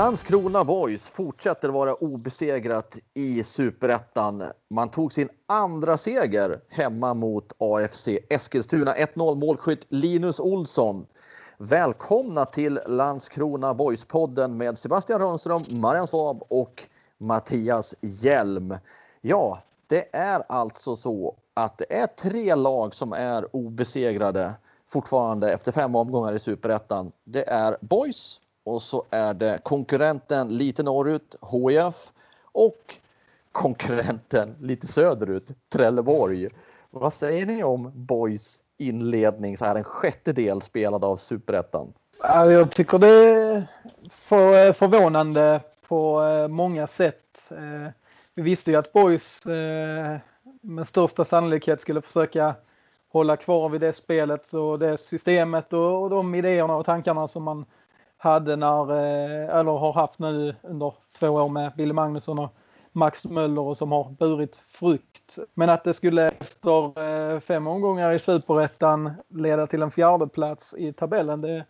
Landskrona Boys fortsätter vara obesegrat i superettan. Man tog sin andra seger hemma mot AFC Eskilstuna. 1-0 målskytt Linus Olsson. Välkomna till Landskrona Boys-podden med Sebastian Rönnström, Marian Svab och Mattias Hjelm. Ja, det är alltså så att det är tre lag som är obesegrade fortfarande efter fem omgångar i superettan. Det är Boys, och så är det konkurrenten lite norrut, HIF och konkurrenten lite söderut, Trelleborg. Vad säger ni om Boys inledning, så här en sjättedel spelad av superettan? Jag tycker det är för, förvånande på eh, många sätt. Eh, vi visste ju att Boys eh, med största sannolikhet skulle försöka hålla kvar vid det spelet och det systemet och de idéerna och tankarna som man hade när, eh, eller har haft nu under två år med Billy Magnusson och Max Möller och som har burit frukt. Men att det skulle efter eh, fem omgångar i superettan leda till en fjärde plats i tabellen, det,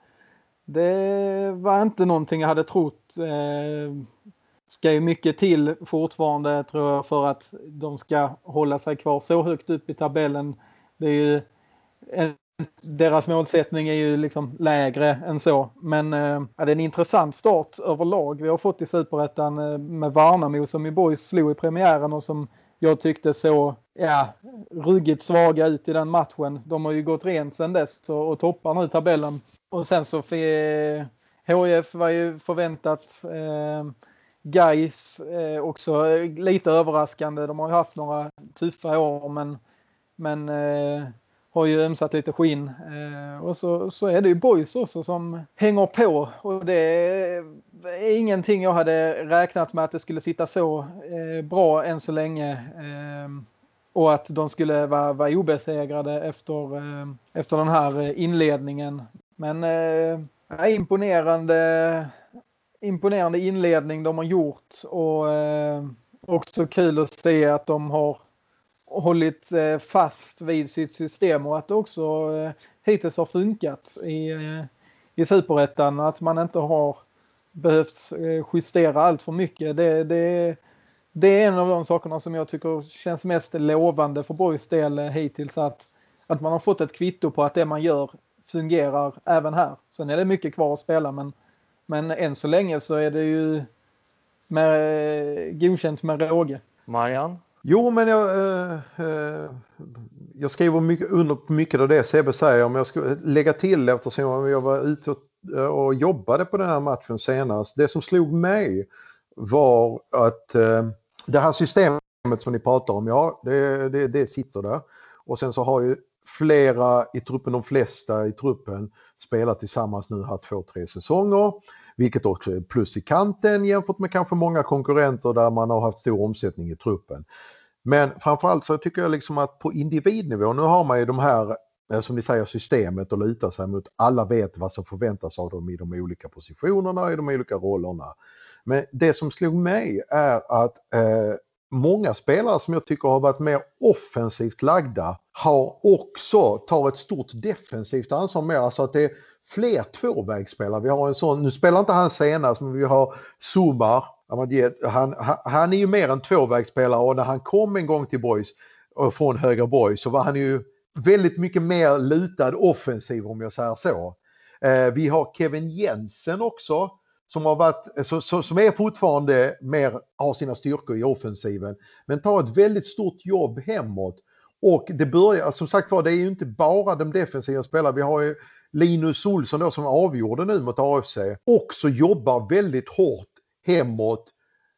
det var inte någonting jag hade trott. Eh, ska ju mycket till fortfarande tror jag för att de ska hålla sig kvar så högt upp i tabellen. Det är ju en deras målsättning är ju liksom lägre än så. Men eh, det är en intressant start överlag vi har fått i Superettan eh, med Värnamo som ju Boys slog i premiären och som jag tyckte så ja, ruggigt svaga ut i den matchen. De har ju gått rent sedan dess och, och toppar nu tabellen. Och sen så för, eh, HIF var ju förväntat. Eh, Gais eh, också eh, lite överraskande. De har ju haft några tuffa år men, men eh, har ju ömsat lite skinn. Eh, och så, så är det ju boys också som hänger på och det är, ingenting jag hade räknat med att det skulle sitta så eh, bra än så länge. Eh, och att de skulle vara, vara obesegrade efter, eh, efter den här inledningen. Men eh, imponerande, imponerande inledning de har gjort och eh, också kul att se att de har hållit eh, fast vid sitt system och att det också eh, hittills har funkat i, eh, i superettan. Att man inte har behövt justera allt för mycket. Det, det, det är en av de sakerna som jag tycker känns mest lovande för Borgs del hittills. Att, att man har fått ett kvitto på att det man gör fungerar även här. Sen är det mycket kvar att spela men, men än så länge så är det ju med, godkänt med råge. Marianne? Jo, men jag, eh, eh, jag skriver mycket, under mycket av det Sebbe säger, men jag ska lägga till eftersom jag var ute och, eh, och jobbade på den här matchen senast. Det som slog mig var att eh, det här systemet som ni pratar om, ja, det, det, det sitter där. Och sen så har ju flera i truppen, de flesta i truppen, spelat tillsammans nu här två, tre säsonger. Vilket också är plus i kanten jämfört med kanske många konkurrenter där man har haft stor omsättning i truppen. Men framförallt så tycker jag liksom att på individnivå, nu har man ju de här eh, som ni säger systemet att luta sig mot. Alla vet vad som förväntas av dem i de olika positionerna, i de olika rollerna. Men det som slog mig är att eh, många spelare som jag tycker har varit mer offensivt lagda har också, tar ett stort defensivt ansvar mer. Alltså att det är fler tvåvägsspelare. Vi har en sån, nu spelar inte han senast, men vi har Sumar. Han, han är ju mer en tvåvägsspelare och när han kom en gång till Boys eh, från Höga Boys så var han ju väldigt mycket mer lutad offensiv om jag säger så. Eh, vi har Kevin Jensen också som har varit, som är fortfarande mer, har sina styrkor i offensiven, men tar ett väldigt stort jobb hemåt. Och det börjar, som sagt var, det är ju inte bara de defensiva spelarna. Vi har ju Linus Olsson då som avgjorde nu mot AFC också jobbar väldigt hårt hemåt,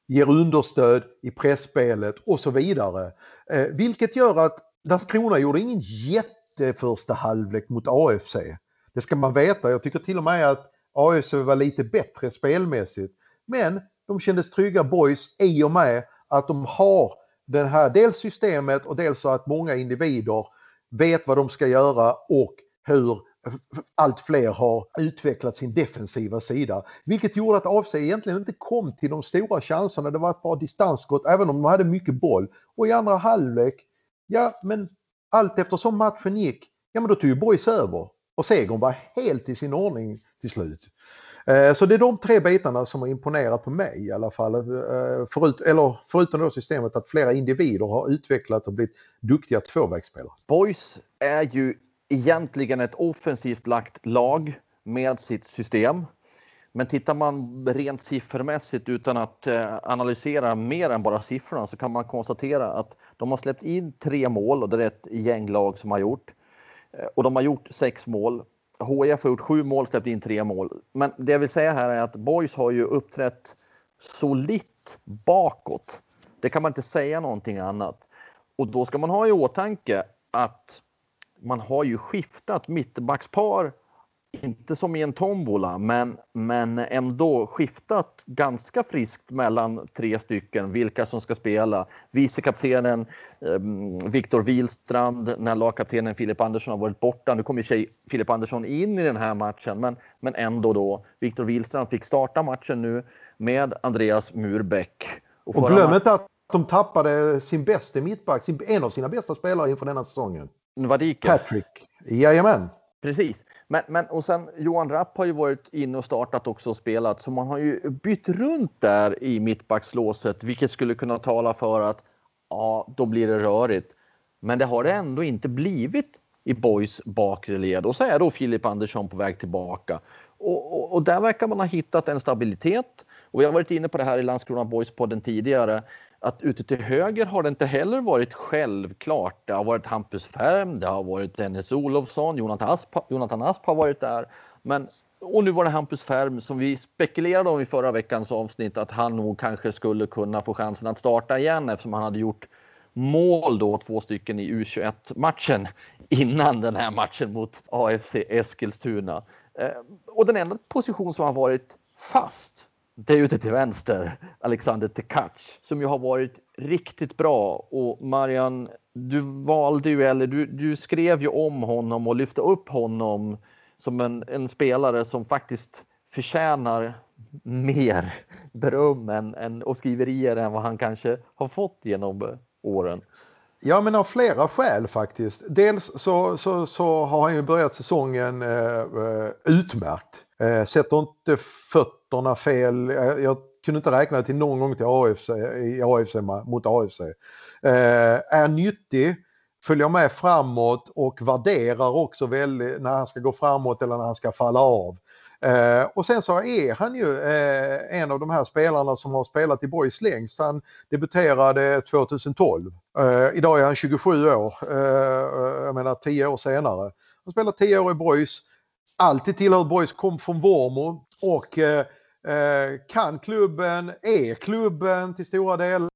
ger understöd i pressspelet och så vidare. Eh, vilket gör att Landskrona gjorde ingen jätteförsta halvlek mot AFC. Det ska man veta. Jag tycker till och med att AFC var lite bättre spelmässigt. Men de kändes trygga boys i och med att de har det här dels systemet och dels så att många individer vet vad de ska göra och hur allt fler har utvecklat sin defensiva sida. Vilket gjorde att AFC egentligen inte kom till de stora chanserna. Det var ett par distansskott även om de hade mycket boll. Och i andra halvlek, ja men allt eftersom matchen gick, ja men då tog ju Boys över. Och segern var helt i sin ordning till slut. Eh, så det är de tre bitarna som har imponerat på mig i alla fall. Eh, förut, eller förutom då systemet att flera individer har utvecklat och blivit duktiga tvåvägsspelare. Boys är ju egentligen ett offensivt lagt lag med sitt system. Men tittar man rent siffermässigt utan att eh, analysera mer än bara siffrorna så kan man konstatera att de har släppt in tre mål och det är ett gäng lag som har gjort. Eh, och de har gjort sex mål HIF har gjort sju mål, släppt in tre mål. Men det jag vill säga här är att Boys har ju uppträtt solitt bakåt. Det kan man inte säga någonting annat. Och då ska man ha i åtanke att man har ju skiftat mittbackspar inte som i en tombola, men, men ändå skiftat ganska friskt mellan tre stycken, vilka som ska spela. Vicekaptenen eh, Viktor Wihlstrand, när lagkaptenen Filip Andersson har varit borta. Nu kommer ju Filip Andersson in i den här matchen, men, men ändå då. Viktor Wihlstrand fick starta matchen nu med Andreas Murbeck. Och, och glöm inte att de tappade sin bästa mittback, sin, en av sina bästa spelare inför denna säsongen. Vadike. Patrick. Jajamän. Precis. Men, men och sen Johan Rapp har ju varit inne och startat också och spelat så man har ju bytt runt där i mittbackslåset vilket skulle kunna tala för att ja, då blir det rörigt. Men det har det ändå inte blivit i Boys bakre led och så är då Filip Andersson på väg tillbaka. Och, och, och, där verkar man ha hittat en stabilitet. Och vi har varit inne på det här i Landskrona Boys-podden tidigare att ute till höger har det inte heller varit självklart. Det har varit Hampus Färm, det har varit Dennis Olofsson, Jonathan Asp, Jonathan Asp har varit där. Men, och nu var det Hampus Färm som vi spekulerade om i förra veckans avsnitt att han nog kanske skulle kunna få chansen att starta igen eftersom han hade gjort mål då, två stycken i U21-matchen innan den här matchen mot AFC Eskilstuna. Eh, och den enda position som har varit fast det är ute till vänster, Alexander Tekac, som ju har varit riktigt bra. Och Marian, du valde ju, eller du, du skrev ju om honom och lyfte upp honom som en, en spelare som faktiskt förtjänar mer beröm än, än, och skriverier än vad han kanske har fått genom åren. Ja, men av flera skäl faktiskt. Dels så, så, så har han ju börjat säsongen eh, eh utmärkt. Eh, sätter inte fötterna fel. Jag, jag, kunde inte räkna till någon gång till AFC, i AFC mot AFC. Eh, är nyttig, följer med framåt och värderar också väldigt när han ska gå framåt eller när han ska falla av. Eh, och sen så är han ju eh, en av de här spelarna som har spelat i Boys längst. Han debuterade 2012. Eh, idag är han 27 år, eh, jag menar 10 år senare. Han spelar 10 år i Boys, alltid tillhört Boys, kom från Vormo och eh, eh, kan klubben, är klubben till stora delar.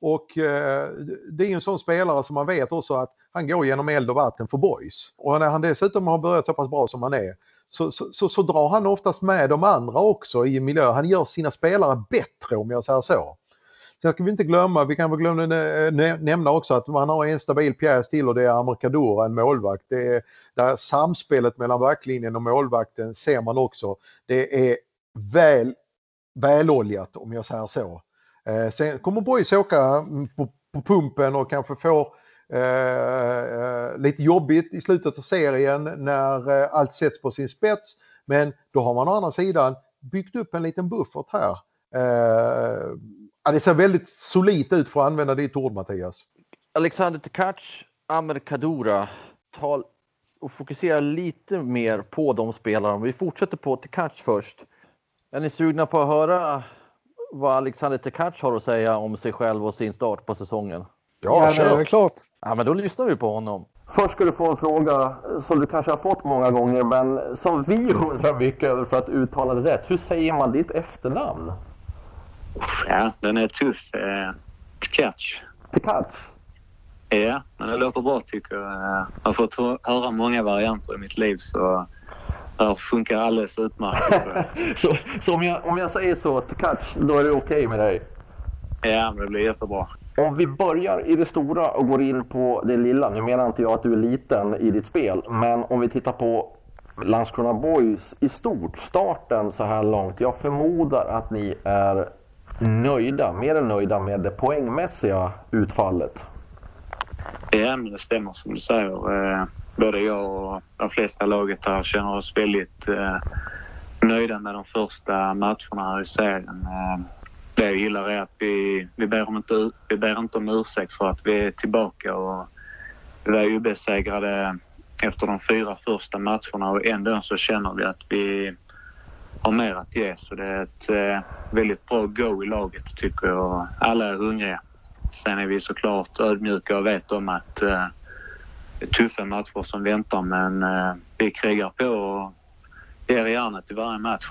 Och eh, det är en sån spelare som man vet också att han går genom eld och vatten för Boys. Och när han dessutom har börjat så pass bra som han är så, så, så, så, drar han oftast med de andra också i miljö. Han gör sina spelare bättre om jag säger så. Sen ska vi inte glömma, vi kan väl glömma nämna också att man har en stabil pjäs till och det är Amerikadora, en målvakt. Det är, där samspelet mellan backlinjen och målvakten ser man också. Det är väl väloljat om jag säger så. Eh, sen kommer Boys åka på, på pumpen och kanske får Eh, eh, lite jobbigt i slutet av serien när eh, allt sätts på sin spets. Men då har man å andra sidan byggt upp en liten buffert här. Eh, ja, det ser väldigt solitt ut för att använda ditt ord Mattias. Alexander Tkac, Amer Kadura, tal och fokusera lite mer på de spelarna. Vi fortsätter på Tkac först. Är ni sugna på att höra vad Alexander Tkac har att säga om sig själv och sin start på säsongen? Ja, ja det är klart. Ja, men då lyssnar vi på honom. Först ska du få en fråga som du kanske har fått många gånger, men som vi undrar mycket över för att uttala det rätt. Hur säger man ditt efternamn? Ja, den är tuff. Eh, Tkac. Tkac? Ja, men det låter bra tycker jag. Jag har fått höra många varianter i mitt liv så det här funkar alldeles utmärkt. så så om, jag, om jag säger så till Catch, då är det okej okay med dig? Ja, det blir jättebra. Om vi börjar i det stora och går in på det lilla. Nu menar inte jag att du är liten i ditt spel, men om vi tittar på Landskrona Boys i stort, starten så här långt. Jag förmodar att ni är nöjda, mer än nöjda med det poängmässiga utfallet. Ja, men det stämmer som du säger. Eh, både jag och de flesta laget här känner oss väldigt eh, nöjda med de första matcherna här i serien. Eh, det jag gillar är att vi, vi, ber om inte, vi ber inte om ursäkt för att vi är tillbaka och vi var ju besegrade efter de fyra första matcherna och ändå så känner vi att vi har mer att ge. Så det är ett eh, väldigt bra go i laget tycker jag. Alla är hungriga. Sen är vi såklart ödmjuka och vet om att eh, det är tuffa matcher som väntar men eh, vi krigar på och ger järnet i varje match.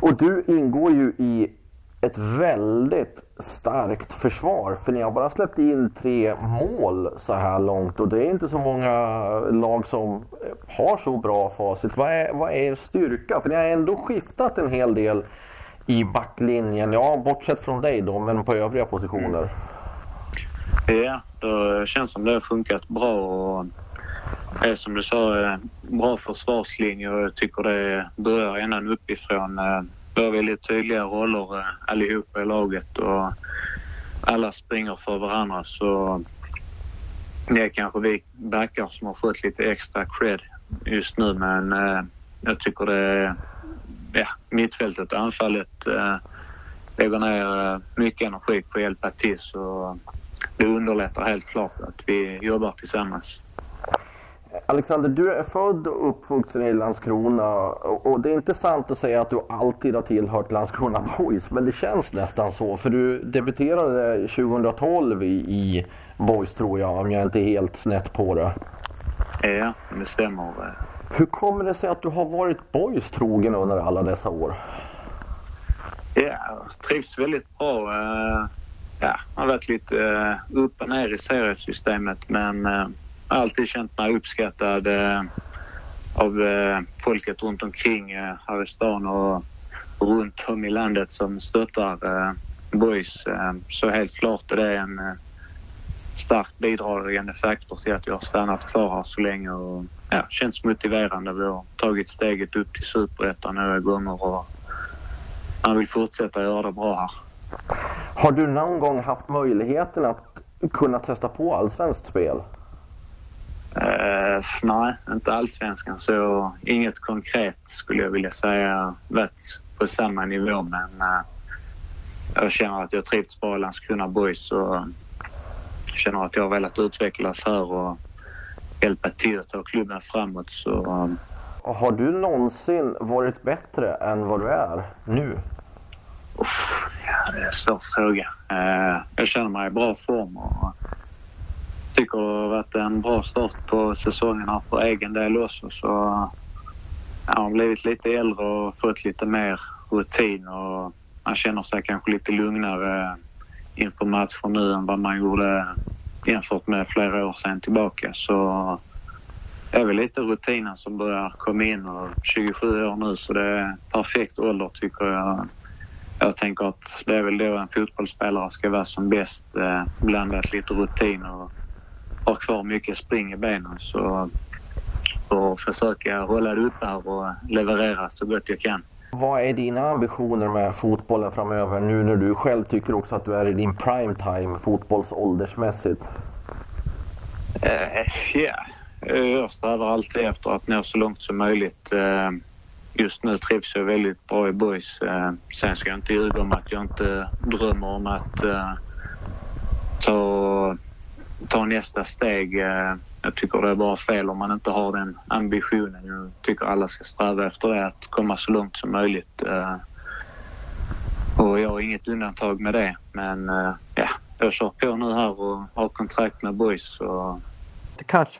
Och du ingår ju i ett väldigt starkt försvar. För ni har bara släppt in tre mål så här långt och det är inte så många lag som har så bra facit. Vad är, vad är er styrka? För ni har ändå skiftat en hel del i backlinjen. Ja, bortsett från dig då, men på övriga positioner. Mm. Ja, det känns som det har funkat bra. Och är som du sa, eh, bra försvarslinje och jag tycker det börjar ända uppifrån. Eh, vi har väldigt tydliga roller eh, allihopa i laget och alla springer för varandra. Så det är kanske vi backar som har fått lite extra cred just nu men jag tycker det är ja, mittfältet och anfallet eh, lägger ner mycket energi på att hjälpa till så det underlättar helt klart att vi jobbar tillsammans. Alexander, du är född och uppvuxen i Landskrona och det är inte sant att säga att du alltid har tillhört Landskrona Boys, men det känns nästan så. För du debuterade 2012 i, i Boys tror jag, om jag inte är helt snett på det. Ja, det stämmer. Hur kommer det sig att du har varit Boys trogen under alla dessa år? Ja, trivs väldigt bra. Eh, ja, har varit lite eh, upp och ner i seriesystemet men eh, alltid känt mig uppskattad eh, av eh, folket runt omkring eh, här i stan och runt om i landet som stöttar eh, boys. Eh, så helt klart är det en eh, starkt bidragande faktor till att jag har stannat kvar här så länge och ja, känns motiverande. Vi har tagit steget upp till superettan några gånger och man vill fortsätta göra det bra här. Har du någon gång haft möjligheten att kunna testa på allsvenskt spel? Uh, nej, inte allsvenskan så inget konkret skulle jag vilja säga varit på samma nivå men uh, jag känner att jag trivts bra i Landskrona Boys och känner att jag har velat utvecklas här och hjälpa till att ta klubben framåt. Så, um... Har du någonsin varit bättre än vad du är nu? Uff, ja, det är en svår fråga. Uh, jag känner mig i bra form och tycker det har varit en bra start på säsongen här för egen del också. Så jag har blivit lite äldre och fått lite mer rutin och man känner sig kanske lite lugnare inför matcher nu än vad man gjorde jämfört med flera år sedan tillbaka. Så det är väl lite rutinen som börjar komma in och 27 år nu så det är perfekt ålder tycker jag. Jag tänker att det är väl då en fotbollsspelare ska vara som bäst. Eh, blandat lite rutin och har kvar mycket spring i benen. Så och försöka hålla det uppe här och leverera så gott jag kan. Vad är dina ambitioner med fotbollen framöver nu när du själv tycker också att du är i din prime time fotbollsåldersmässigt? Uh, yeah. Jag strävar alltid efter att nå så långt som möjligt. Uh, just nu trivs jag väldigt bra i boys. Uh, sen ska jag inte ljuga om att jag inte drömmer om att uh, ta ta nästa steg. Eh, jag tycker det är bara fel om man inte har den ambitionen. Jag tycker alla ska sträva efter det, att komma så långt som möjligt. Eh, och jag har inget undantag med det. Men eh, ja, jag kör på nu här och har kontrakt med Boys. Och...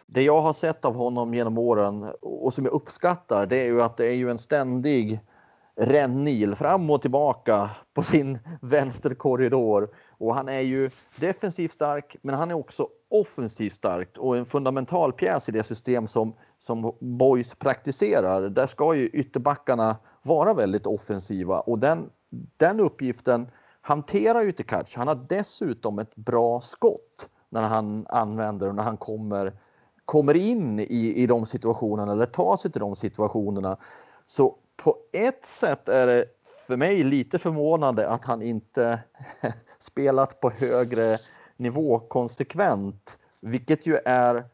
Det jag har sett av honom genom åren och som jag uppskattar det är ju att det är ju en ständig rännil fram och tillbaka på sin vänsterkorridor och han är ju defensivt stark, men han är också offensivt stark och en fundamental pjäs i det system som, som Boys praktiserar. Där ska ju ytterbackarna vara väldigt offensiva och den, den uppgiften hanterar ju Tekac. Han har dessutom ett bra skott när han använder och när han kommer, kommer in i, i de situationerna eller tar sig till de situationerna. Så på ett sätt är det för mig lite förvånande att han inte spelat på högre nivå konsekvent, vilket ju är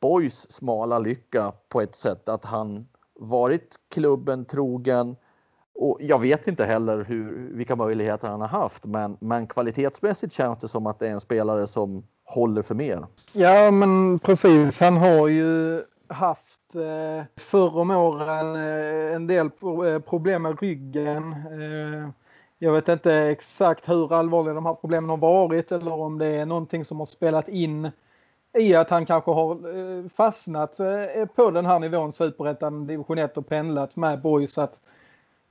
Boys smala lycka på ett sätt att han varit klubben trogen och jag vet inte heller hur, vilka möjligheter han har haft, men, men kvalitetsmässigt känns det som att det är en spelare som håller för mer. Ja, men precis. Han har ju haft eh, förr om åren eh, en del eh, problem med ryggen. Eh, jag vet inte exakt hur allvarliga de här problemen har varit eller om det är någonting som har spelat in i att han kanske har eh, fastnat eh, på den här nivån, superettan, division 1 och pendlat med boys. Att,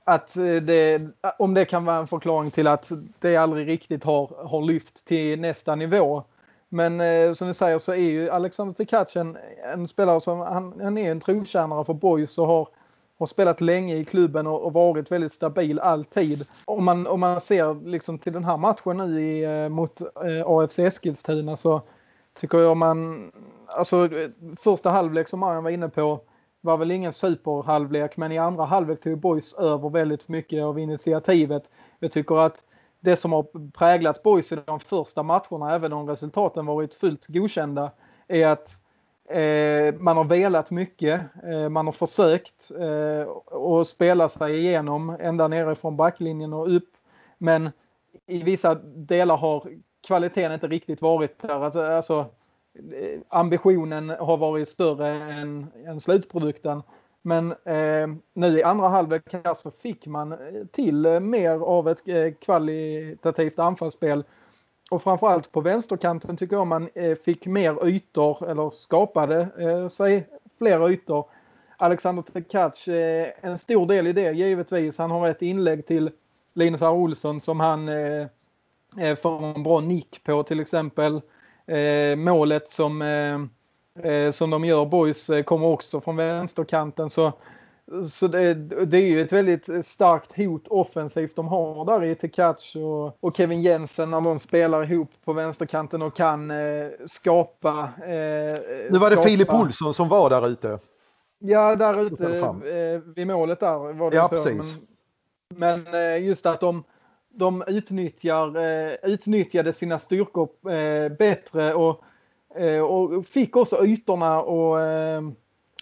att eh, det, om det kan vara en förklaring till att det aldrig riktigt har, har lyft till nästa nivå. Men eh, som ni säger så är ju Alexander Tekac en, en, spelare som han, han är en trotjänare för boys och har, har spelat länge i klubben och, och, varit väldigt stabil alltid. Om man, om man ser liksom till den här matchen nu i, eh, mot eh, AFC Eskilstuna så tycker jag man, alltså första halvlek som Marian var inne på var väl ingen superhalvlek men i andra halvlek tog Boys över väldigt mycket av initiativet. Jag tycker att det som har präglat Boys i de första matcherna, även om resultaten varit fullt godkända, är att Eh, man har velat mycket. Eh, man har försökt eh, att spela sig igenom ända nerifrån backlinjen och upp. Men i vissa delar har kvaliteten inte riktigt varit där. Alltså, alltså eh, ambitionen har varit större än, än slutprodukten. Men eh, nu i andra halvlek så fick man till mer av ett eh, kvalitativt anfallsspel. Och framförallt på vänsterkanten tycker jag man eh, fick mer ytor eller skapade eh, sig fler ytor. Alexander Tekac, eh, en stor del i det givetvis. Han har ett inlägg till Linus R. Olsson som han eh, får en bra nick på till exempel. målet som som de gör. Boys kommer också från vänsterkanten. Så, så det, det, är ju ett väldigt starkt hot offensivt de har där i Tekac och, och Kevin Jensen när de spelar ihop på vänsterkanten och kan eh, skapa. Eh, nu var det skapa... Filip Olsson som var där ute. Ja, där ute eh, vid målet där var det ja, så. Precis. Men, men eh, just att de de utnyttjar, eh, utnyttjade sina styrkor eh, bättre och och fick också ytorna och,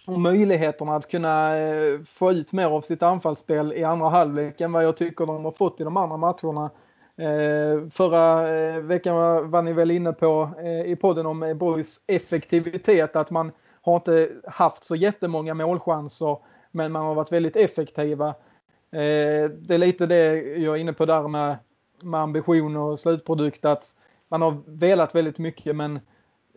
och möjligheterna att kunna eh, få ut mer av sitt anfallsspel i andra halvlek än vad jag tycker de har fått i de andra matcherna. Eh, förra eh, veckan var ni väl inne på i podden om Borgs effektivitet, att man har inte haft så jättemånga målchanser, men man har varit väldigt effektiva. Det är lite det jag är inne på där med, med ambition och slutprodukt, att man har velat väldigt mycket, men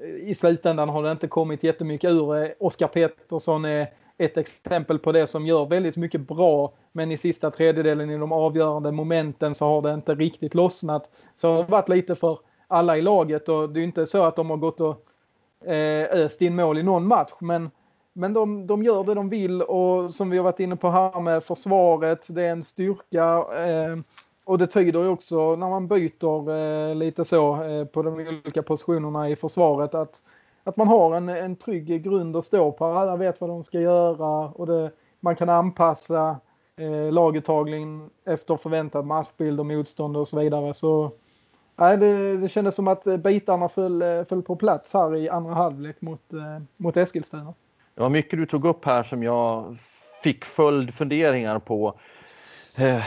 i slutändan har det inte kommit jättemycket ur. Eh, Oskar Pettersson är ett exempel på det som gör väldigt mycket bra men i sista tredjedelen i de avgörande momenten så har det inte riktigt lossnat. Så det har varit lite för alla i laget och det är inte så att de har gått och eh, öst in mål i någon match men, men de, de gör det de vill och som vi har varit inne på här med försvaret, det är en styrka. Eh, och det tyder ju också när man byter eh, lite så eh, på de olika positionerna i försvaret att, att man har en, en trygg grund att stå på. Alla vet vad de ska göra och det, man kan anpassa eh, laguttagningen efter förväntad matchbild och motstånd och så vidare. Så nej, det, det kändes som att eh, bitarna föll, eh, föll på plats här i andra halvlek mot, eh, mot Eskilstuna. Det var mycket du tog upp här som jag fick följdfunderingar på. Eh,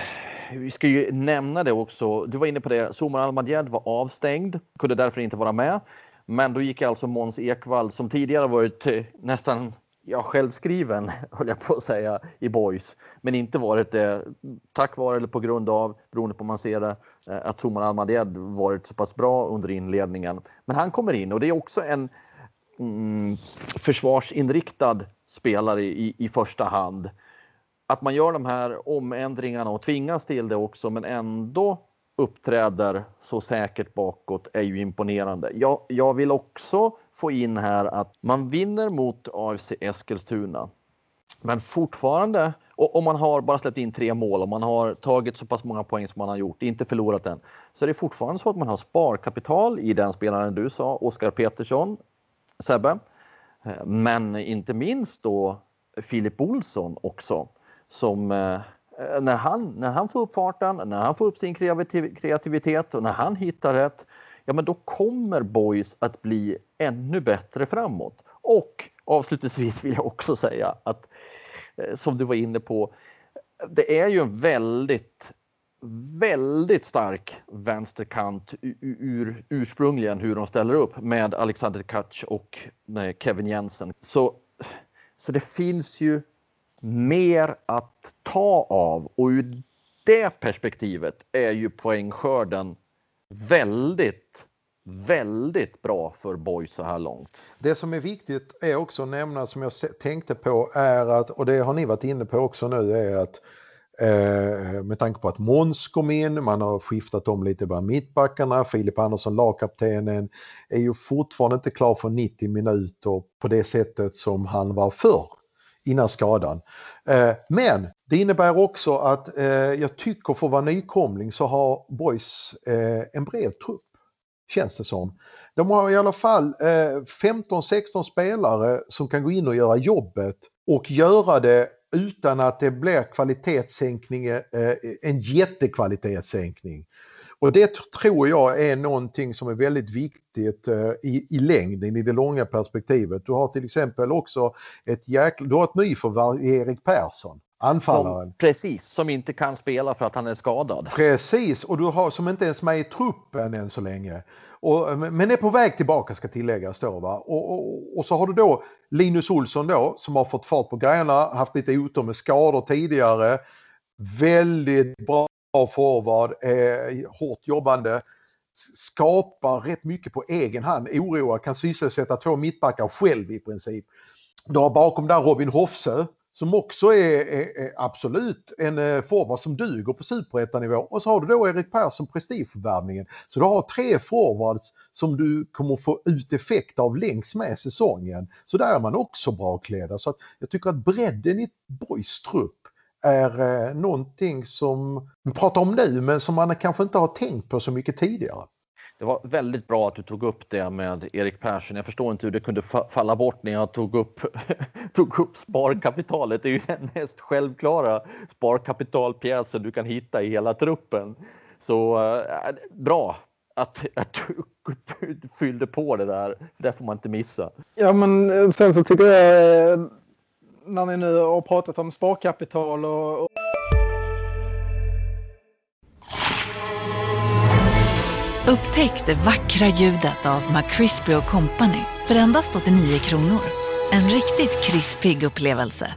vi ska ju nämna det också. Du var inne på det. Somar Almadjed var avstängd, kunde därför inte vara med. Men då gick alltså Måns Ekvall som tidigare varit eh, nästan ja, självskriven, höll jag på att säga, i Boys. Men inte varit det tack vare eller på grund av, beroende på hur man ser det, eh, att Somar Almadjed varit så pass bra under inledningen. Men han kommer in och det är också en mm, försvarsinriktad spelare i, i första hand att man gör de här omändringarna och tvingas till det också men ändå uppträder så säkert bakåt är ju imponerande. Jag, jag vill också få in här att man vinner mot AFC Eskilstuna. Men fortfarande, och om man har bara släppt in tre mål och man har tagit så pass många poäng som man har gjort, inte förlorat än, så är det fortfarande så att man har sparkapital i den spelaren du sa, Oskar Petersson, Sebbe. Eh, men inte minst då Filip Olsson också som eh, eh, när han, när han får upp farten, när han får upp sin kreativitet och när han hittar rätt, ja men då kommer Boys att bli ännu bättre framåt. Och avslutningsvis vill jag också säga att eh, som du var inne på, det är ju en väldigt väldigt stark vänsterkant ur, ursprungligen hur de ställer upp med Alexander Kac och eh, Kevin Jensen. Så, så det finns ju mer att ta av och ur det perspektivet är ju poängskörden väldigt, väldigt bra för boys så här långt. Det som är viktigt är också att nämna som jag tänkte på är att, och det har ni varit inne på också nu, är att eh, med tanke på att Måns kom in, man har skiftat om lite bland mittbackarna, Filip Andersson, lagkaptenen, är ju fortfarande inte klar för 90 minuter på det sättet som han var förr innan skadan. Eh, men det innebär också att eh, jag tycker för att vara nykomling så har Boys eh, en bred trupp. Känns det som. De har i alla fall 15-16 spelare som kan gå in och göra jobbet och göra det utan att det blir kvalitetssänkning, en jättekvalitetssänkning. Och det tror jag är någonting som är väldigt viktigt uh, i, i längden, i det långa perspektivet. Du har till exempel också ett jäkla, du har ett nyförvärv Erik Persson. Anfallaren. Som, precis, som inte kan spela för att han är skadad. Precis, och du har som inte ens med i truppen än så länge. Och, men är på väg tillbaka ska tilläggas då. Va? Och, och, och, så har du då Linus Olsson då som har fått fart på grejerna, haft lite otur med skador tidigare. Väldigt bra Bra forward, eh, hårt jobbande, skapar rätt mycket på egen hand, oroar, kan sysselsätta två mittbackar själv i princip. Du har bakom där Robin Hofsö som också är, är, är absolut en eh, forward som duger på superettanivå. Och så har du då Erik Persson, prestigeförvärvningen. Så du har tre forwards som du kommer få ut effekt av längs med säsongen. Så där är man också bra klädda. Så att jag tycker att bredden i Boys trupp är eh, någonting som vi pratar om nu men som man kanske inte har tänkt på så mycket tidigare. Det var väldigt bra att du tog upp det med Erik Persson. Jag förstår inte hur det kunde falla bort när jag tog upp, tog upp sparkapitalet. Det är ju den mest självklara sparkapitalpjäsen du kan hitta i hela truppen. Så äh, bra att, att du fyllde på det där, för det får man inte missa. Ja, men eh, sen så tycker jag eh, när ni nu har pratat om sparkapital och, och... Upptäck det vackra ljudet av McCrispy Company för endast 89 kronor. En riktigt krispig upplevelse.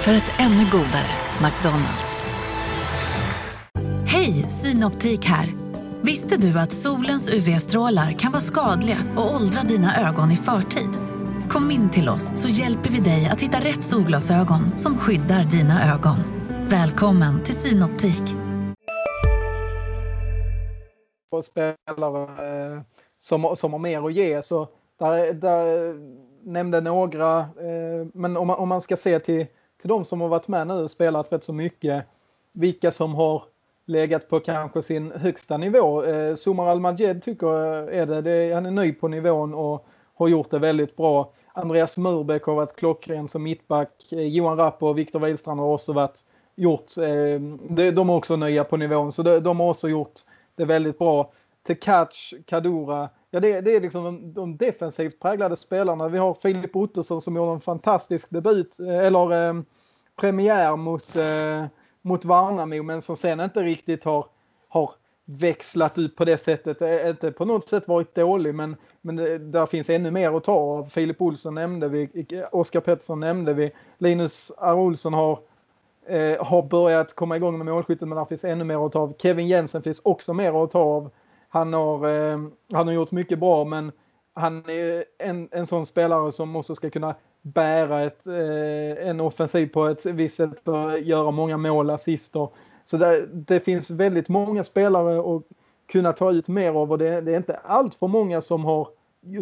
För ett ännu godare McDonalds. Hej, Synoptik här. Visste du att solens UV-strålar kan vara skadliga och åldra dina ögon i förtid? Kom in till oss så hjälper vi dig att hitta rätt solglasögon som skyddar dina ögon. Välkommen till Synoptik. Och spelare eh, som, som har mer att ge så där, där nämnde några, eh, men om man, om man ska se till, till de som har varit med nu och spelat rätt så mycket, vilka som har legat på kanske sin högsta nivå. Eh, Sumar Al-Majed tycker jag är det. det. Han är ny på nivån och har gjort det väldigt bra. Andreas Murbeck har varit klockren som mittback. Eh, Johan Rapp och Viktor Wihlstrand har också varit gjort, eh, de är också nya på nivån, så de, har också gjort det väldigt bra. Tekac, Kadura, ja det, det är liksom de, de, defensivt präglade spelarna. Vi har Filip Ottosson som gjorde en fantastisk debut, eh, eller eh, premiär mot, eh, mot Värnamo, men som sen inte riktigt har, har växlat ut på det sättet. Inte på något sätt varit dålig, men, men det, där finns ännu mer att ta av. Filip Olsson nämnde vi, Oskar Pettersson nämnde vi. Linus R. Olsson har, eh, har börjat komma igång med målskyttet, men där finns ännu mer att ta av. Kevin Jensen finns också mer att ta av. Han har, eh, han har gjort mycket bra, men han är en, en sån spelare som också ska kunna bära ett, eh, en offensiv på ett visst sätt och göra många mål, assister så där, det finns väldigt många spelare att kunna ta ut mer av och det, det är inte allt för många som har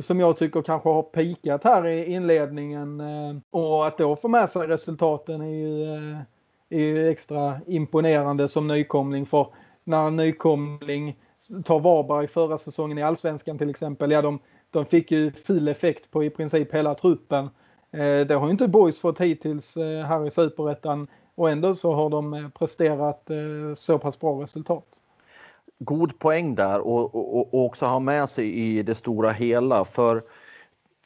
som jag tycker kanske har pikat här i inledningen eh, och att då få med sig resultaten är ju, eh, är ju extra imponerande som nykomling för när en nykomling tar Varberg förra säsongen i allsvenskan till exempel, ja de, de fick ju full effekt på i princip hela truppen. Eh, det har ju inte Boys fått hittills här i superettan och ändå så har de eh, presterat eh, så pass bra resultat god poäng där och, och, och, också ha med sig i det stora hela. För,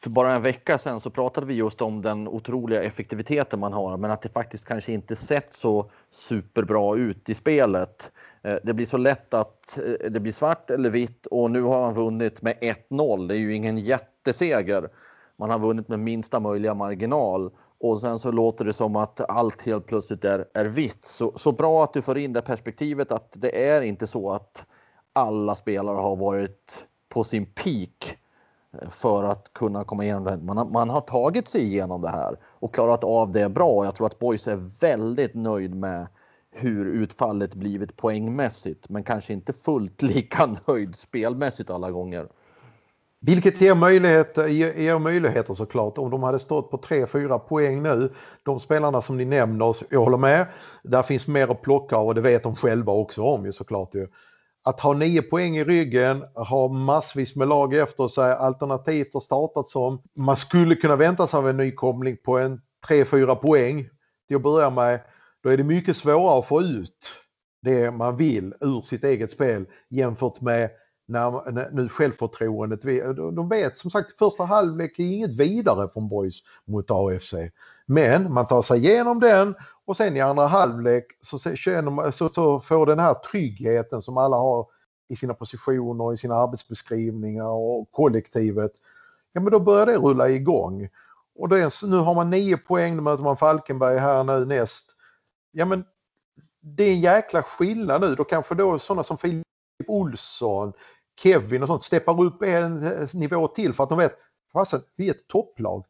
för bara en vecka sedan så pratade vi just om den otroliga effektiviteten man har, men att det faktiskt kanske inte sett så superbra ut i spelet. Eh, det blir så lätt att det blir svart eller vitt och nu har han vunnit med 1-0. Det är ju ingen jätteseger. Man har vunnit med minsta möjliga marginal och sen så låter det som att allt helt plötsligt är, är vitt. Så, så bra att du får in det perspektivet att det är inte så att alla spelare har varit på sin peak eh, för att kunna komma igenom det. Man har, man har tagit sig igenom det här och klarat av det bra. Jag tror att Boys är väldigt nöjd med hur utfallet blivit poängmässigt, men kanske inte fullt lika nöjd spelmässigt alla gånger. Vilket ger möjligheter, ger möjligheter såklart. Om de hade stått på 3-4 poäng nu, de spelarna som ni nämner, jag håller med, där finns mer att plocka och det vet de själva också om ju såklart. Ju. Att ha 9 poäng i ryggen, ha massvis med lag efter sig, alternativt har startat som, man skulle kunna vänta sig av en nykomling på en 3-4 poäng till att börja med, då är det mycket svårare att få ut det man vill ur sitt eget spel jämfört med när, nu självförtroendet, de vet som sagt första halvlek är inget vidare från Boys mot AFC. Men man tar sig igenom den och sen i andra halvlek så, så, så får den här tryggheten som alla har i sina positioner, i sina arbetsbeskrivningar och kollektivet. Ja men då börjar det rulla igång. Och är, nu har man nio poäng, nu möter man Falkenberg här nu näst. Ja men det är en jäkla skillnad nu. Då kanske då sådana som Filip Olsson, Kevin och sånt steppar upp en eh, nivå till för att de vet fasen, vi är ett topplag.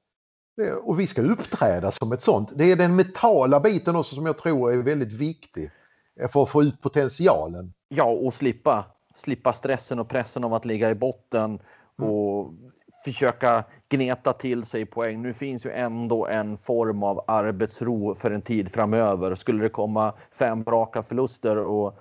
Och vi ska uppträda som ett sånt. Det är den mentala biten också som jag tror är väldigt viktig eh, för att få ut potentialen. Ja, och slippa, slippa stressen och pressen av att ligga i botten mm. och mm. försöka gneta till sig poäng. Nu finns ju ändå en form av arbetsro för en tid framöver. Skulle det komma fem raka förluster och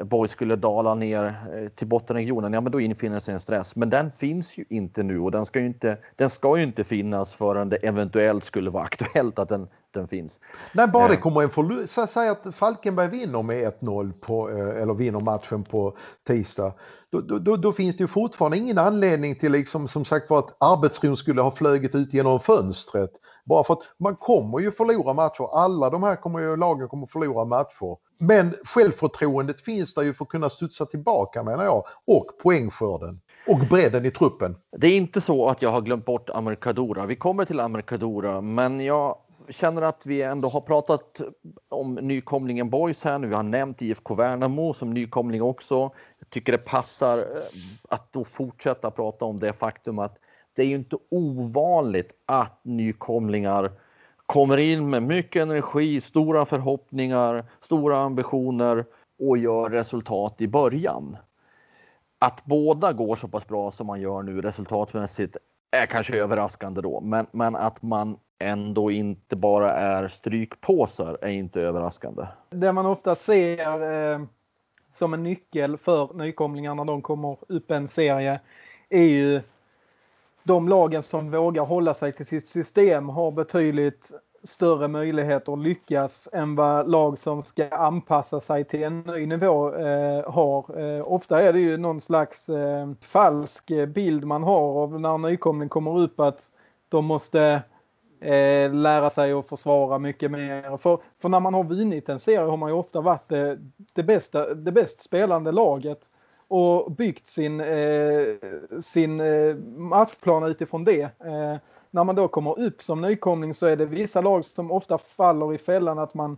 Boys skulle dala ner eh, till bottenregionen, ja men då infinner sig en stress. Men den finns ju inte nu och den ska ju inte, den ska ju inte finnas förrän det eventuellt skulle vara aktuellt att den, den finns. Nej, bara det eh. kommer en förlust. Säg att Falkenberg vinner med 1-0 på, eh, eller vinner matchen på tisdag. Då, då, då, finns det ju fortfarande ingen anledning till liksom, som sagt var att arbetsron skulle ha flögit ut genom fönstret. Bara för att man kommer ju förlora matcher. Alla de här kommer ju, lagen kommer förlora matcher. Men självförtroendet finns där ju för att kunna studsa tillbaka menar jag. Och poängskörden. Och bredden i truppen. Det är inte så att jag har glömt bort Amerikadora. Vi kommer till Amerikadora, men jag känner att vi ändå har pratat om nykomlingen Boys här nu. Vi har nämnt IFK Värnamo som nykomling också. Jag tycker det passar eh, att då fortsätta prata om det faktum att det är ju inte ovanligt att nykomlingar kommer in med mycket energi, stora förhoppningar, stora ambitioner och gör resultat i början. Att båda går så pass bra som man gör nu resultatmässigt är kanske överraskande då, men, men att man ändå inte bara är strykpåsar är inte överraskande. Det man ofta ser eh, som en nyckel för nykomlingar när de kommer upp en serie är ju de lagen som vågar hålla sig till sitt system har betydligt större möjligheter att lyckas än vad lag som ska anpassa sig till en ny nivå eh, har. Eh, ofta är det ju någon slags eh, falsk bild man har av när nykomling kommer upp att de måste eh, lära sig att försvara mycket mer. För, för när man har vunnit en serie har man ju ofta varit det, det, bästa, det bäst spelande laget och byggt sin, eh, sin eh, matchplan utifrån det. Eh, när man då kommer upp som nykomling så är det vissa lag som ofta faller i fällan att man,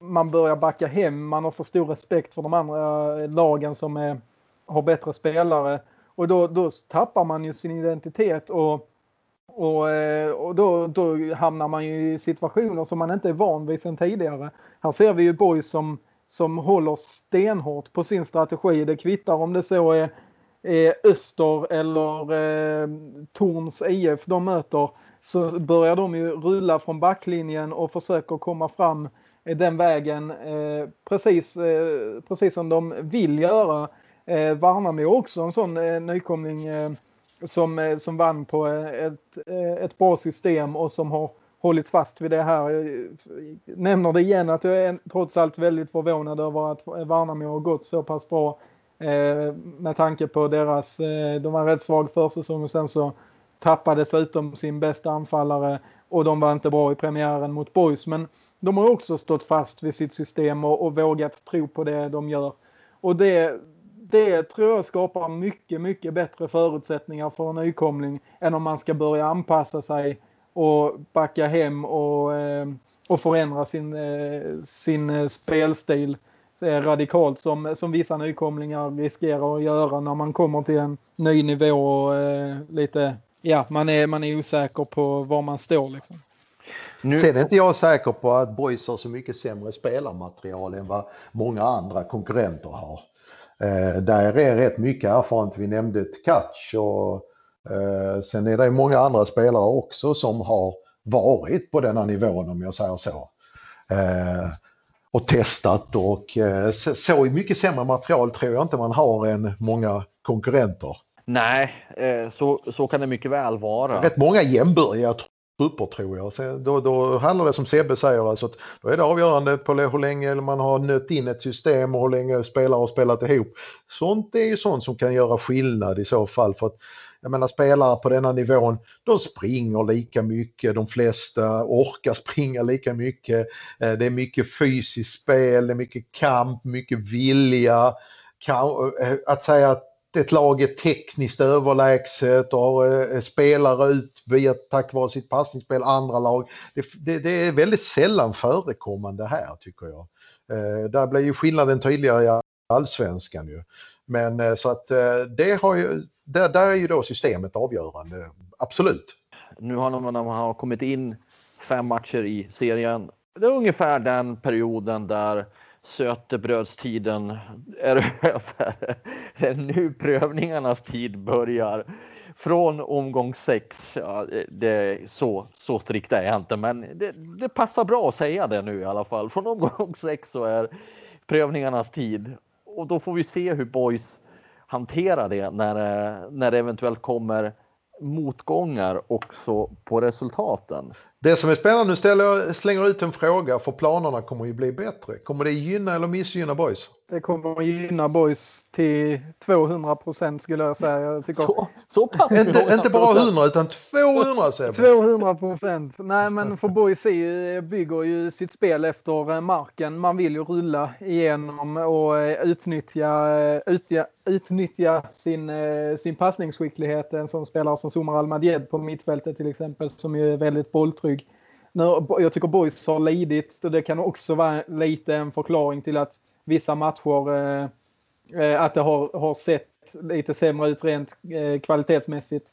man börjar backa hem, man har för stor respekt för de andra lagen som är, har bättre spelare och då, då tappar man ju sin identitet och, och, eh, och då, då hamnar man ju i situationer som man inte är van vid sedan tidigare. Här ser vi ju boys som som håller stenhårt på sin strategi. Det kvittar om det så är, är Öster eller eh, Torns IF de möter så börjar de ju rulla från backlinjen och försöker komma fram den vägen eh, precis, eh, precis som de vill göra. Eh, Värnamo också en sån eh, nykomling eh, som, eh, som vann på ett, eh, ett bra system och som har hållit fast vid det här. Jag nämner det igen att jag är trots allt väldigt förvånad över att Värnamo har gått så pass bra eh, med tanke på deras, eh, de var rätt svag försäsong och sen så tappade dessutom sin bästa anfallare och de var inte bra i premiären mot Boys. Men de har också stått fast vid sitt system och, och vågat tro på det de gör. Och det, det tror jag skapar mycket, mycket bättre förutsättningar för en nykomling än om man ska börja anpassa sig och backa hem och, eh, och förändra sin, eh, sin eh, spelstil radikalt som, som vissa nykomlingar riskerar att göra när man kommer till en ny nivå och lite, ja, man är, man är osäker på var man står liksom. Nu... Sen är inte jag säker på att Boys har så mycket sämre spelarmaterial än vad många andra konkurrenter har. Eh, där är rätt mycket erfarenhet. Vi nämnde Tkac och eh, sen är det många andra spelare också som har varit på denna nivån om jag säger så. Eh, och testat och eh, så, mycket sämre material tror jag inte man har än många konkurrenter. Nej, eh, så, så kan det mycket väl vara. Rätt många jämbördiga trupper tror jag. Så då, då handlar det som Sebbe säger, alltså att då är det avgörande på hur länge man har nött in ett system och hur länge spelare har spelat ihop. Sånt är ju sånt som kan göra skillnad i så fall. för att jag menar spelare på denna nivån, de springer lika mycket, de flesta orkar springa lika mycket. Eh, det är mycket fysiskt spel, det är mycket kamp, mycket vilja. Eh, att säga att ett lag är tekniskt överlägset och eh, har spelare ut via, tack vare sitt passningsspel andra lag. Det, det, det, är väldigt sällan förekommande här tycker jag. Eh, där blir ju skillnaden tydligare i allsvenskan ju. Men eh, så att eh, det har ju, där, där är ju då systemet avgörande, absolut. Nu har man, man har kommit in fem matcher i serien. Det är ungefär den perioden där sötebrödstiden är över. Det är nu prövningarnas tid börjar. Från omgång sex, ja, det så, så strikt är jag inte, men det, det, passar bra att säga det nu i alla fall. Från omgång sex så är prövningarnas tid och då får vi se hur boys hanterar det när, eh, när det eventuellt kommer motgångar också på resultaten. Det som är spännande, nu ställer jag, slänger ut en fråga för planerna kommer ju bli bättre. Kommer det gynna eller missgynna boys? Det kommer gynna boys till 200 procent skulle jag säga. Jag tycker... så, så pass inte, inte bara 100 utan 200 200 procent. Nej men för boys är, bygger ju sitt spel efter marken. Man vill ju rulla igenom och utnyttja, utnyttja, utnyttja sin, sin passningsskicklighet. En sån spelare som Somar Almadjed på mittfältet till exempel som ju är väldigt bolltrygg jag tycker Boys har lidit och det kan också vara lite en förklaring till att vissa matcher eh, eh, att det har, har sett lite sämre ut rent eh, kvalitetsmässigt.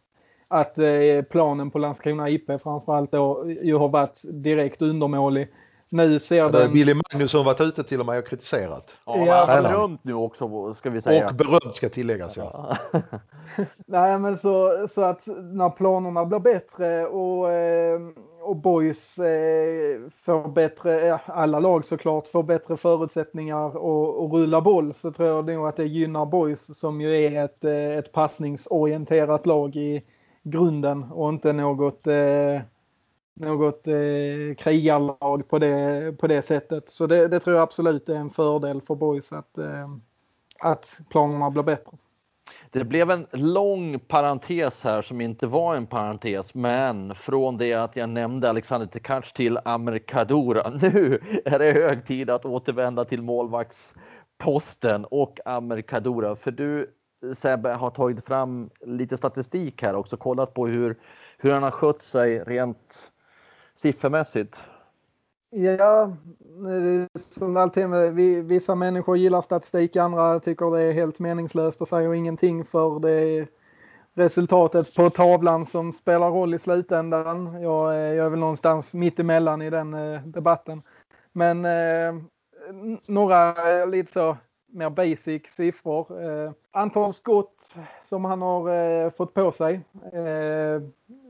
Att eh, planen på Landskrona IP framförallt då ju har varit direkt undermålig. Nu ser ja, den... Billy Magnusson varit ute till och med och kritiserat. Ja, ja. berömt nu också ska vi säga. Och berömt ska tilläggas ja. Nej men så, så att när planerna blir bättre och eh, och Boys eh, får bättre, alla lag såklart, får bättre förutsättningar att rulla boll så tror jag nog att det gynnar Boys som ju är ett, eh, ett passningsorienterat lag i grunden och inte något, eh, något krigarlag på det, på det sättet. Så det, det tror jag absolut är en fördel för Boys att, att planerna blir bättre. Det blev en lång parentes här som inte var en parentes, men från det att jag nämnde Alexander Tekac till Amerikadora. Nu är det hög tid att återvända till målvaktsposten och Amerikadora, För du Sebbe har tagit fram lite statistik här också, kollat på hur, hur han har skött sig rent siffermässigt. Ja, som alltid med, vissa människor gillar statistik, andra tycker det är helt meningslöst och säger ingenting för det är resultatet på tavlan som spelar roll i slutändan. Jag, eh, jag är väl någonstans mitt emellan i den eh, debatten. Men eh, några lite så mer basic siffror. Eh, antal skott som han har eh, fått på sig. Eh,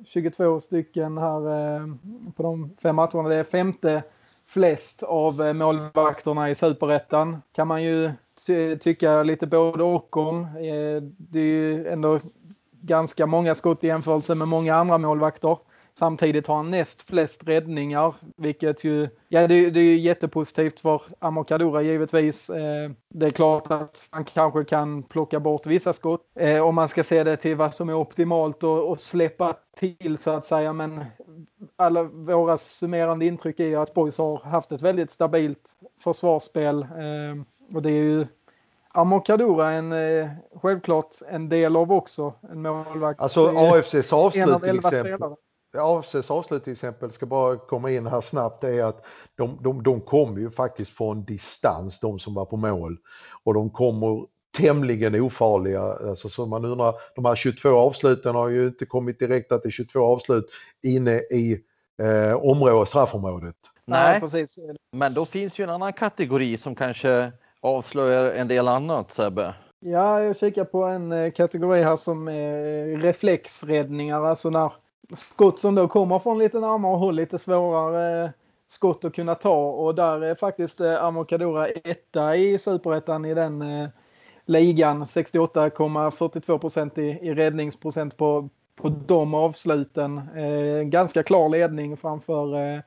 22 stycken här eh, på de fem matcherna. Det är femte flest av eh, målvakterna i superettan. Kan man ju ty tycka lite både och om. Eh, det är ju ändå ganska många skott i jämförelse med många andra målvakter. Samtidigt har han näst flest räddningar, vilket ju, ja det, det är ju jättepositivt för Amokadura givetvis. Eh, det är klart att han kanske kan plocka bort vissa skott eh, om man ska se det till vad som är optimalt och, och släppa till så att säga. Men alla våra summerande intryck är ju att Boys har haft ett väldigt stabilt försvarsspel eh, och det är ju Amokadura en eh, självklart en del av också en målvakt. Alltså AFCs avslut till exempel. Spelare. AFCs avslut till exempel, ska bara komma in här snabbt, är att de, de, de kommer ju faktiskt från distans, de som var på mål. Och de kommer tämligen ofarliga. Alltså, så man undrar, de här 22 avsluten har ju inte kommit direkt att det är 22 avslut inne i eh, området, straffområdet. Nej, precis. Men då finns ju en annan kategori som kanske avslöjar en del annat, Sebbe. Ja, jag kikar på en eh, kategori här som är reflexräddningar, alltså när skott som då kommer från lite närmare håll, lite svårare skott att kunna ta och där är faktiskt eh, Amokadora etta i superettan i den eh, ligan. 68,42 procent i, i räddningsprocent på, på de avsluten. Eh, ganska klar ledning framför eh,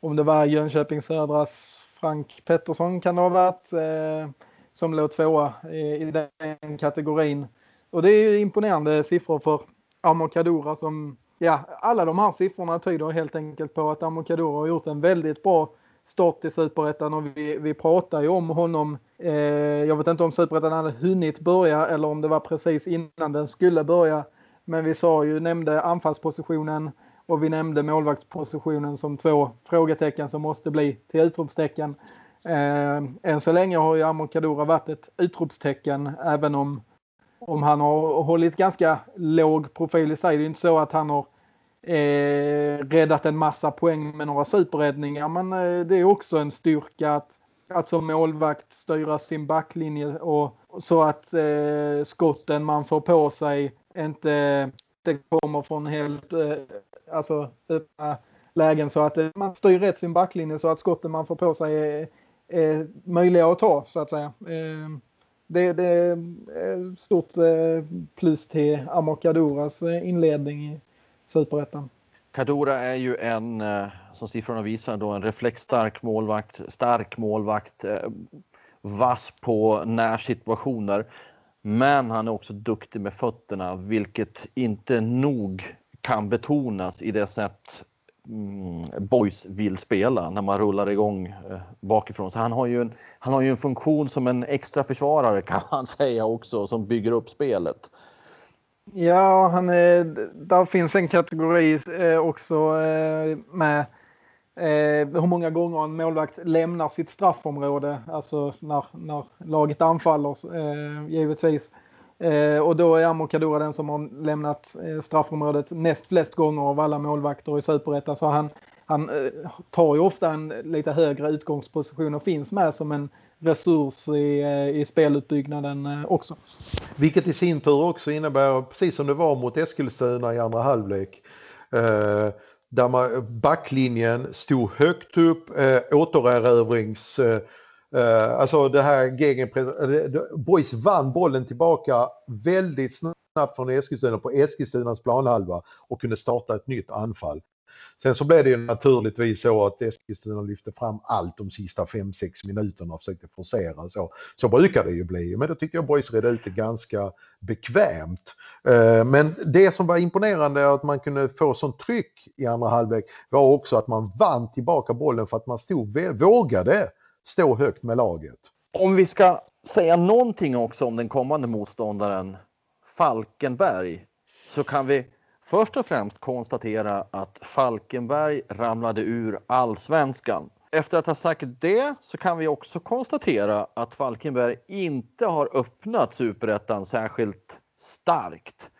om det var Jönköping Södras Frank Pettersson kan det ha varit eh, som låg tvåa i, i den kategorin. Och det är ju imponerande siffror för Amokadora som ja, alla de här siffrorna tyder helt enkelt på att Amokador har gjort en väldigt bra start i Superettan och vi, vi pratar ju om honom. Eh, jag vet inte om Superettan hade hunnit börja eller om det var precis innan den skulle börja. Men vi sa ju, nämnde anfallspositionen och vi nämnde målvaktspositionen som två frågetecken som måste bli till utropstecken. Eh, än så länge har ju Amokadora varit ett utropstecken även om om han har hållit ganska låg profil i sig. Det är inte så att han har eh, räddat en massa poäng med några superräddningar. Men eh, det är också en styrka att, att som målvakt styra sin backlinje och så att eh, skotten man får på sig inte inte kommer från helt eh, alltså, öppna lägen så att eh, man styr rätt sin backlinje så att skotten man får på sig är, är möjliga att ta så att säga. Eh, det, det är stort eh, plus till Amor Kaduras eh, inledning i Superettan. Kadura är ju en, eh, som siffrorna visar, då en reflexstark målvakt, stark målvakt, vass på närsituationer. Men han är också duktig med fötterna, vilket inte nog kan betonas i det sätt Mm, boys vill spela när man rullar igång eh, bakifrån. Så han har, ju en, han har ju en funktion som en extra försvarare kan man säga också som bygger upp spelet. Ja, han är, där finns en kategori eh, också eh, med hur många gånger en målvakt lämnar sitt straffområde, alltså när, när laget anfaller givetvis. Eh, och då är Amor den som har lämnat eh, straffområdet näst flest gånger av alla målvakter i Superettan. Så han, han eh, tar ju ofta en lite högre utgångsposition och finns med som en resurs i, eh, i spelutbyggnaden eh, också. Vilket i sin tur också innebär, precis som det var mot Eskilstuna i andra halvlek, eh, där man, backlinjen stod högt upp, eh, återerövrings eh, Uh, alltså det här gegenpress, eh, Boys vann bollen tillbaka väldigt snabbt från Eskilstuna på Eskilstunas planhalva och kunde starta ett nytt anfall. Sen så blev det ju naturligtvis så att Eskilstuna lyfte fram allt de sista 5-6 minuterna och försökte forcera. Så, så brukar det ju bli, men då tyckte jag Boys redde ut det ganska bekvämt. Uh, men det som var imponerande att man kunde få sånt tryck i andra halvlek var också att man vann tillbaka bollen för att man stod, vågade stå högt med laget. Om vi ska säga någonting också om den kommande motståndaren Falkenberg så kan vi först och främst konstatera att Falkenberg ramlade ur allsvenskan. Efter att ha sagt det så kan vi också konstatera att Falkenberg inte har öppnat superettan särskilt starkt.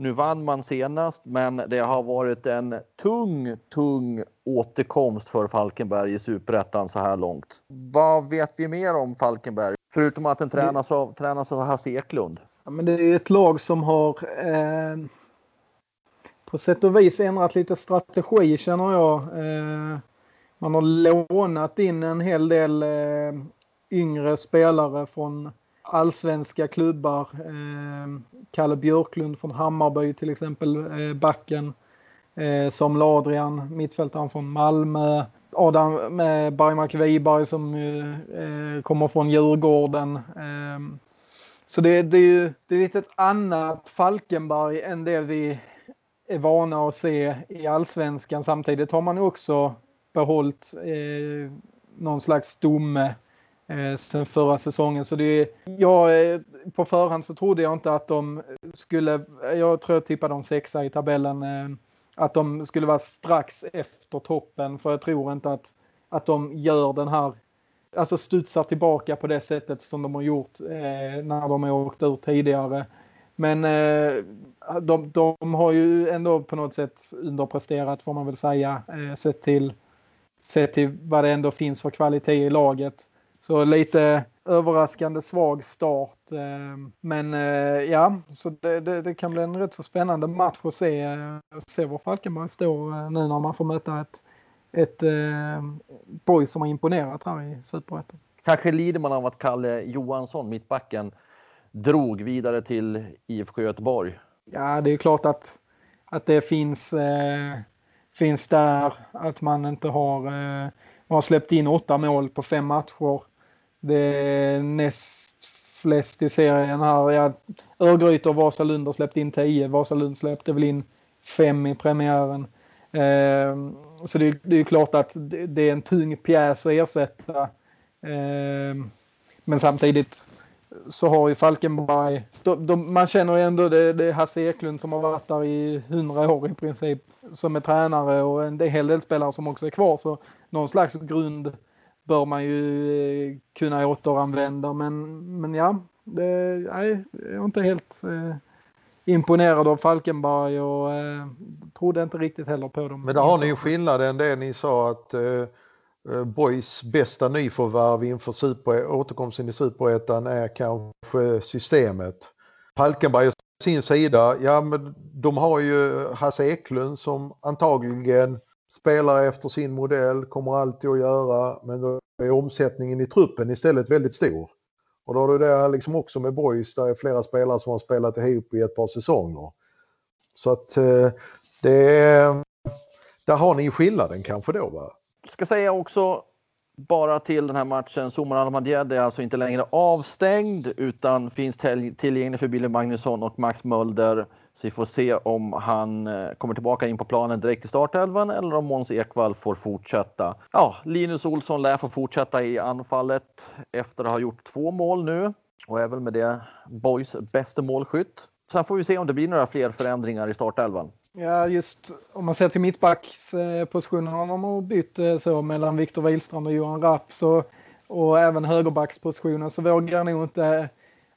Nu vann man senast, men det har varit en tung, tung återkomst för Falkenberg i superettan så här långt. Vad vet vi mer om Falkenberg? Förutom att den tränas av, tränas av Hasse Eklund. Ja, men det är ett lag som har eh, på sätt och vis ändrat lite strategi känner jag. Eh, man har lånat in en hel del eh, yngre spelare från allsvenska klubbar. Eh, Kalle Björklund från Hammarby till exempel, eh, backen. Eh, som Adrian, mittfältaren från Malmö. Adam eh, Bergmark Wiberg som eh, eh, kommer från Djurgården. Eh, så det, det, är ju det är lite ett annat Falkenberg än det vi är vana att se i allsvenskan. Samtidigt har man också behållit eh, någon slags stomme eh, sen förra säsongen. Så det är, jag, eh, på förhand så trodde jag inte att de skulle, jag tror jag tippade de sexa i tabellen, eh, att de skulle vara strax efter toppen. För jag tror inte att, att de gör den här, alltså studsar tillbaka på det sättet som de har gjort eh, när de har åkt ur tidigare. Men eh, de, de, har ju ändå på något sätt underpresterat får man väl säga. Eh, sett, till, sett till vad det ändå finns för kvalitet i laget. Så lite överraskande svag start. Eh, men eh, ja, så det, det, det, kan bli en rätt så spännande match att se, eh, se var Falkenberg står nu när man får möta ett, ett eh, boy som har imponerat här i Superettan. Kanske lider man av att Kalle Johansson, mittbacken, drog vidare till IFK Göteborg. Ja, det är klart att, att det finns, eh, finns där att man inte har, eh, man har släppt in åtta mål på fem matcher. Det är näst flest i serien här. Ja, Örgryte och Vasalund har släppt in tio. Vasalund släppte väl in fem i premiären. Eh, så det, det är klart att det, det, är en tung pjäs att ersätta. Eh, men samtidigt så har ju Falkenberg, de, de, man känner ju ändå det, det är Hasse Eklund som har varit där i hundra år i princip som är tränare och en hel del spelare som också är kvar så någon slags grund bör man ju eh, kunna återanvända men, men ja, det, nej, jag är inte helt eh, imponerad av Falkenberg och eh, trodde inte riktigt heller på dem. Men där har ni ju skillnaden det ni sa att eh, eh, Boys bästa nyförvärv inför super, återkomsten i superettan är kanske systemet. Falkenberg å sin sida, ja men de har ju Hasse Eklund som antagligen spelar efter sin modell, kommer alltid att göra, men då är omsättningen i truppen istället väldigt stor. Och då har du det liksom också med Boys, där är flera spelare som har spelat ihop i ett par säsonger. Så att eh, det är, där har ni skillnaden kanske då va? ska säga också bara till den här matchen. Somar Almadjed är alltså inte längre avstängd utan finns tillgänglig för Billy Magnusson och Max Mölder. Så vi får se om han eh, kommer tillbaka in på planen direkt i startelvan eller om Måns Ekvall får fortsätta. Ja, Linus Olsson lär få fortsätta i anfallet efter att ha gjort två mål nu och är väl med det Boys bästa målskytt. Sen får vi se om det blir några fler förändringar i startelvan. Ja, just om man ser till mittbackspositionen har de bytt eh, så mellan Viktor Wihlstrand och Johan Rapp så, och även högerbackspositionen så vågar jag nog inte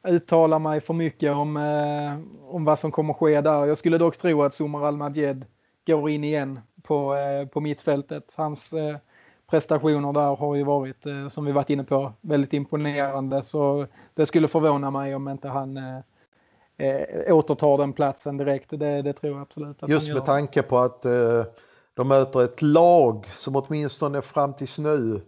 uttala mig för mycket om, eh, om vad som kommer ske där. Jag skulle dock tro att Somar Al-Madjed går in igen på, eh, på mittfältet. Hans eh, prestationer där har ju varit, som vi varit inne på, väldigt imponerande så det skulle förvåna mig om inte han eh, eh, återtar den platsen direkt. Det, det tror jag absolut. Att Just med tanke på att eh, de möter ett lag som åtminstone fram tills nu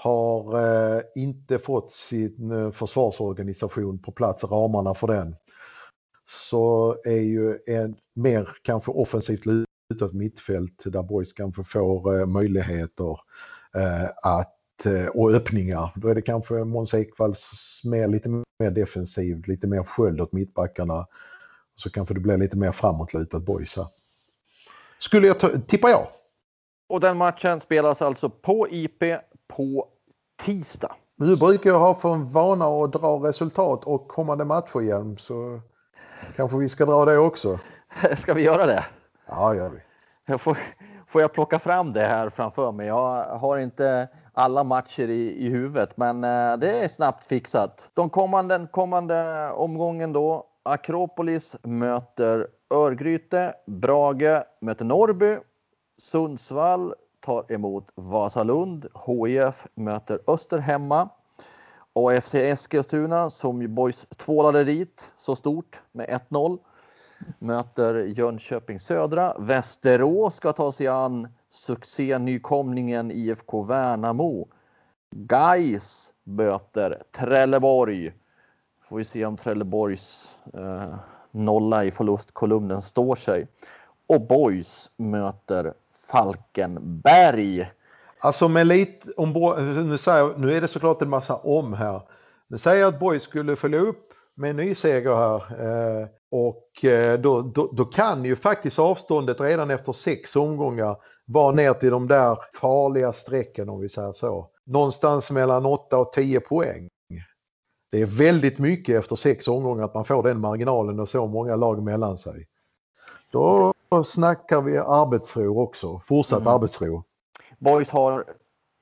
har eh, inte fått sin eh, försvarsorganisation på plats, ramarna för den. Så är ju en mer kanske offensivt lutat mittfält där Boys kanske får eh, möjligheter att och öppningar. Då är det kanske Måns Ekvalls mer, lite mer defensiv, lite mer sköld åt mittbackarna. Så kanske det blir lite mer framåtlutat boys här. Skulle jag ta, ja. Och den matchen spelas alltså på IP på tisdag. Nu brukar jag ha för en vana att dra resultat och kommande matcher igen så kanske vi ska dra det också. Ska vi göra det? Ja, gör vi. Jag får, får jag plocka fram det här framför mig? Jag har inte alla matcher i, i huvudet, men eh, det är snabbt fixat. De kommande, kommande omgången då. Akropolis möter Örgryte. Brage möter Norrby. Sundsvall tar emot Vasalund. HIF möter Öster hemma. AFC Eskilstuna som ju boys tvålade dit så stort med 1-0 möter Jönköping Södra. Västerås ska ta sig an succé-nykomlingen IFK Värnamo. Gais möter Trelleborg. Får vi se om Trelleborgs eh, nolla i förlustkolumnen står sig. Och Boys möter Falkenberg. Alltså med lite, om, nu, säger, nu är det såklart en massa om här. Men säg att Borg skulle följa upp med en ny seger här. Eh, och eh, då, då, då, kan ju faktiskt avståndet redan efter sex omgångar vara ner till de där farliga strecken om vi säger så. Någonstans mellan 8 och 10 poäng. Det är väldigt mycket efter sex omgångar att man får den marginalen och så många lag mellan sig. Då snackar vi arbetsro också, fortsatt mm. arbetsro. Boys har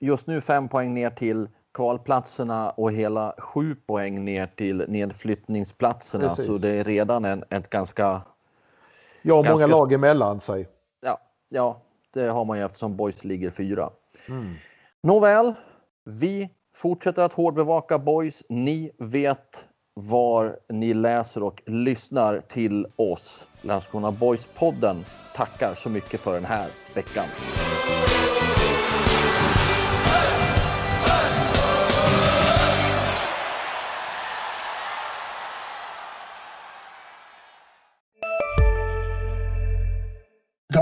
just nu fem poäng ner till kvalplatserna och hela sju poäng ner till nedflyttningsplatserna. Precis. Så det är redan en, ett ganska... Ja, ganska, många lag emellan sig. Ja, ja, det har man ju eftersom Boys ligger fyra. Mm. Nåväl, vi fortsätter att hårdbevaka Boys. Ni vet var ni läser och lyssnar till oss. Landskrona Boys-podden tackar så mycket för den här veckan.